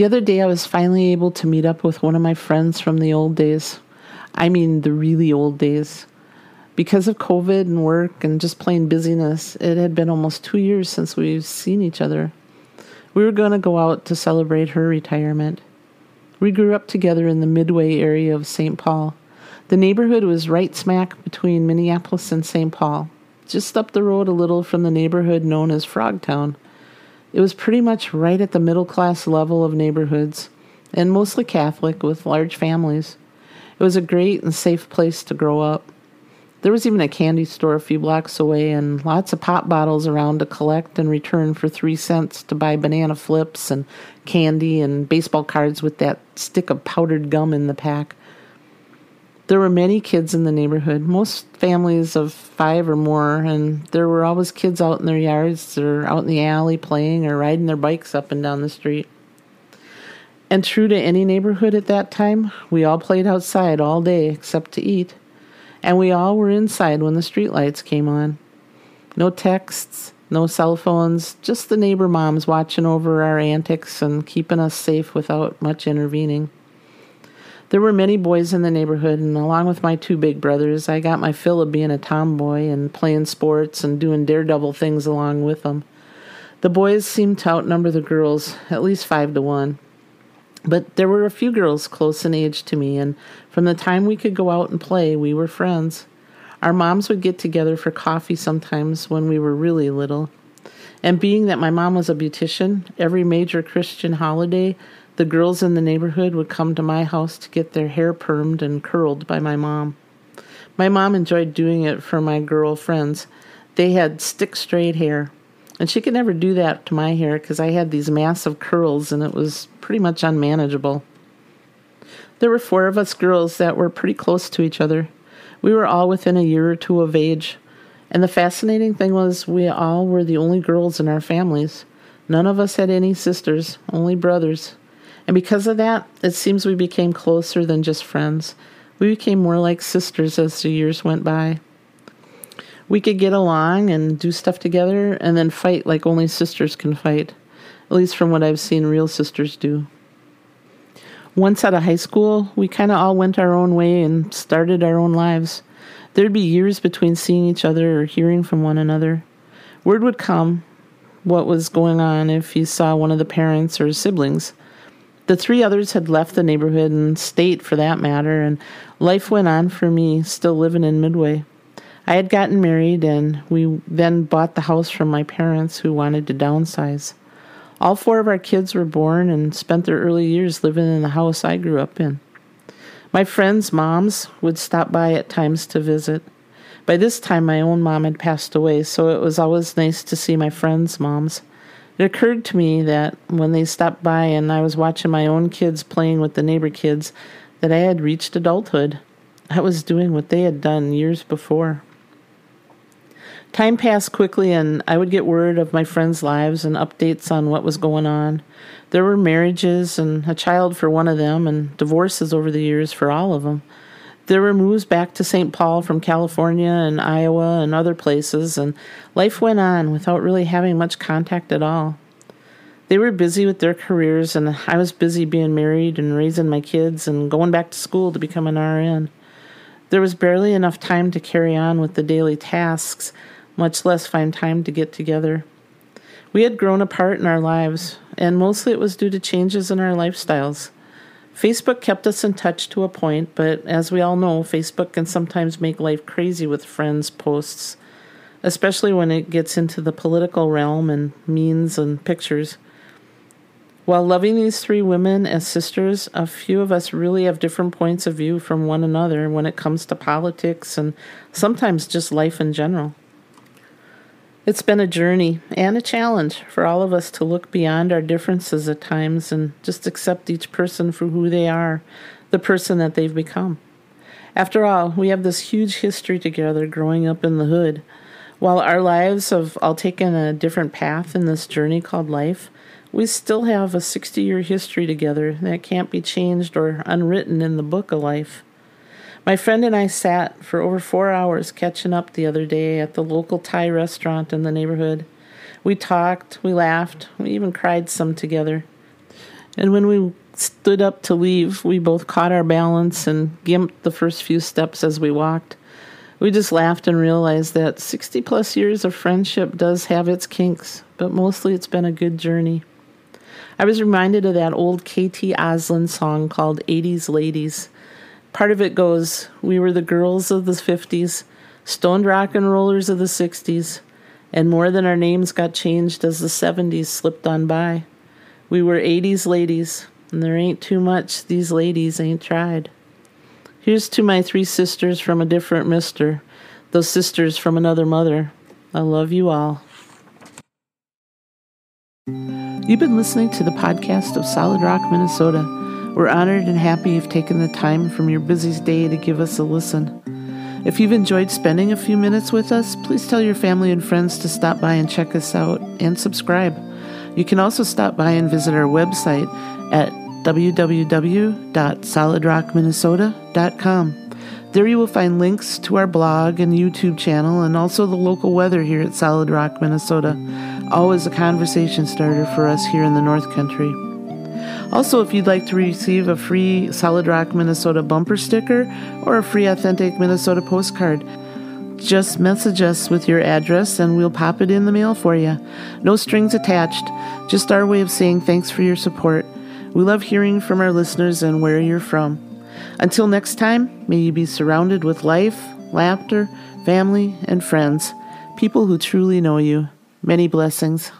The other day, I was finally able to meet up with one of my friends from the old days. I mean, the really old days. Because of COVID and work and just plain busyness, it had been almost two years since we've seen each other. We were going to go out to celebrate her retirement. We grew up together in the Midway area of St. Paul. The neighborhood was right smack between Minneapolis and St. Paul, just up the road a little from the neighborhood known as Frogtown. It was pretty much right at the middle class level of neighborhoods, and mostly Catholic with large families. It was a great and safe place to grow up. There was even a candy store a few blocks away and lots of pop bottles around to collect and return for three cents to buy banana flips and candy and baseball cards with that stick of powdered gum in the pack. There were many kids in the neighborhood, most families of five or more, and there were always kids out in their yards or out in the alley playing or riding their bikes up and down the street. And true to any neighborhood at that time, we all played outside all day except to eat. And we all were inside when the streetlights came on. No texts, no cell phones, just the neighbor moms watching over our antics and keeping us safe without much intervening. There were many boys in the neighborhood, and along with my two big brothers, I got my fill of being a tomboy and playing sports and doing daredevil things along with them. The boys seemed to outnumber the girls, at least five to one. But there were a few girls close in age to me, and from the time we could go out and play, we were friends. Our moms would get together for coffee sometimes when we were really little. And being that my mom was a beautician, every major Christian holiday, the girls in the neighborhood would come to my house to get their hair permed and curled by my mom. My mom enjoyed doing it for my girl friends. They had stick straight hair. And she could never do that to my hair because I had these massive curls and it was pretty much unmanageable. There were four of us girls that were pretty close to each other. We were all within a year or two of age. And the fascinating thing was, we all were the only girls in our families. None of us had any sisters, only brothers. And because of that, it seems we became closer than just friends. We became more like sisters as the years went by we could get along and do stuff together and then fight like only sisters can fight, at least from what I've seen real sisters do. Once out of high school, we kind of all went our own way and started our own lives. There'd be years between seeing each other or hearing from one another. Word would come what was going on if you saw one of the parents or siblings. The three others had left the neighborhood and state for that matter, and life went on for me, still living in Midway. I had gotten married, and we then bought the house from my parents who wanted to downsize. All four of our kids were born and spent their early years living in the house I grew up in. My friends' moms would stop by at times to visit. By this time, my own mom had passed away, so it was always nice to see my friends' moms. It occurred to me that when they stopped by and I was watching my own kids playing with the neighbor kids, that I had reached adulthood. I was doing what they had done years before. Time passed quickly, and I would get word of my friends' lives and updates on what was going on. There were marriages and a child for one of them, and divorces over the years for all of them. There were moves back to St. Paul from California and Iowa and other places, and life went on without really having much contact at all. They were busy with their careers, and I was busy being married and raising my kids and going back to school to become an RN. There was barely enough time to carry on with the daily tasks much less find time to get together. We had grown apart in our lives, and mostly it was due to changes in our lifestyles. Facebook kept us in touch to a point, but as we all know, Facebook can sometimes make life crazy with friends' posts, especially when it gets into the political realm and memes and pictures. While loving these three women as sisters, a few of us really have different points of view from one another when it comes to politics and sometimes just life in general. It's been a journey and a challenge for all of us to look beyond our differences at times and just accept each person for who they are, the person that they've become. After all, we have this huge history together growing up in the hood. While our lives have all taken a different path in this journey called life, we still have a 60 year history together that can't be changed or unwritten in the book of life. My friend and I sat for over four hours catching up the other day at the local Thai restaurant in the neighborhood. We talked, we laughed, we even cried some together. And when we stood up to leave, we both caught our balance and gimped the first few steps as we walked. We just laughed and realized that 60 plus years of friendship does have its kinks, but mostly it's been a good journey. I was reminded of that old KT Oslin song called 80s Ladies. Part of it goes, We were the girls of the 50s, stoned rock and rollers of the 60s, and more than our names got changed as the 70s slipped on by. We were 80s ladies, and there ain't too much these ladies ain't tried. Here's to my three sisters from a different mister, those sisters from another mother. I love you all. You've been listening to the podcast of Solid Rock, Minnesota. We're honored and happy you've taken the time from your busy day to give us a listen. If you've enjoyed spending a few minutes with us, please tell your family and friends to stop by and check us out and subscribe. You can also stop by and visit our website at www.solidrockminnesota.com. There you will find links to our blog and YouTube channel and also the local weather here at Solid Rock, Minnesota. Always a conversation starter for us here in the North Country. Also, if you'd like to receive a free Solid Rock, Minnesota bumper sticker or a free authentic Minnesota postcard, just message us with your address and we'll pop it in the mail for you. No strings attached, just our way of saying thanks for your support. We love hearing from our listeners and where you're from. Until next time, may you be surrounded with life, laughter, family, and friends, people who truly know you. Many blessings.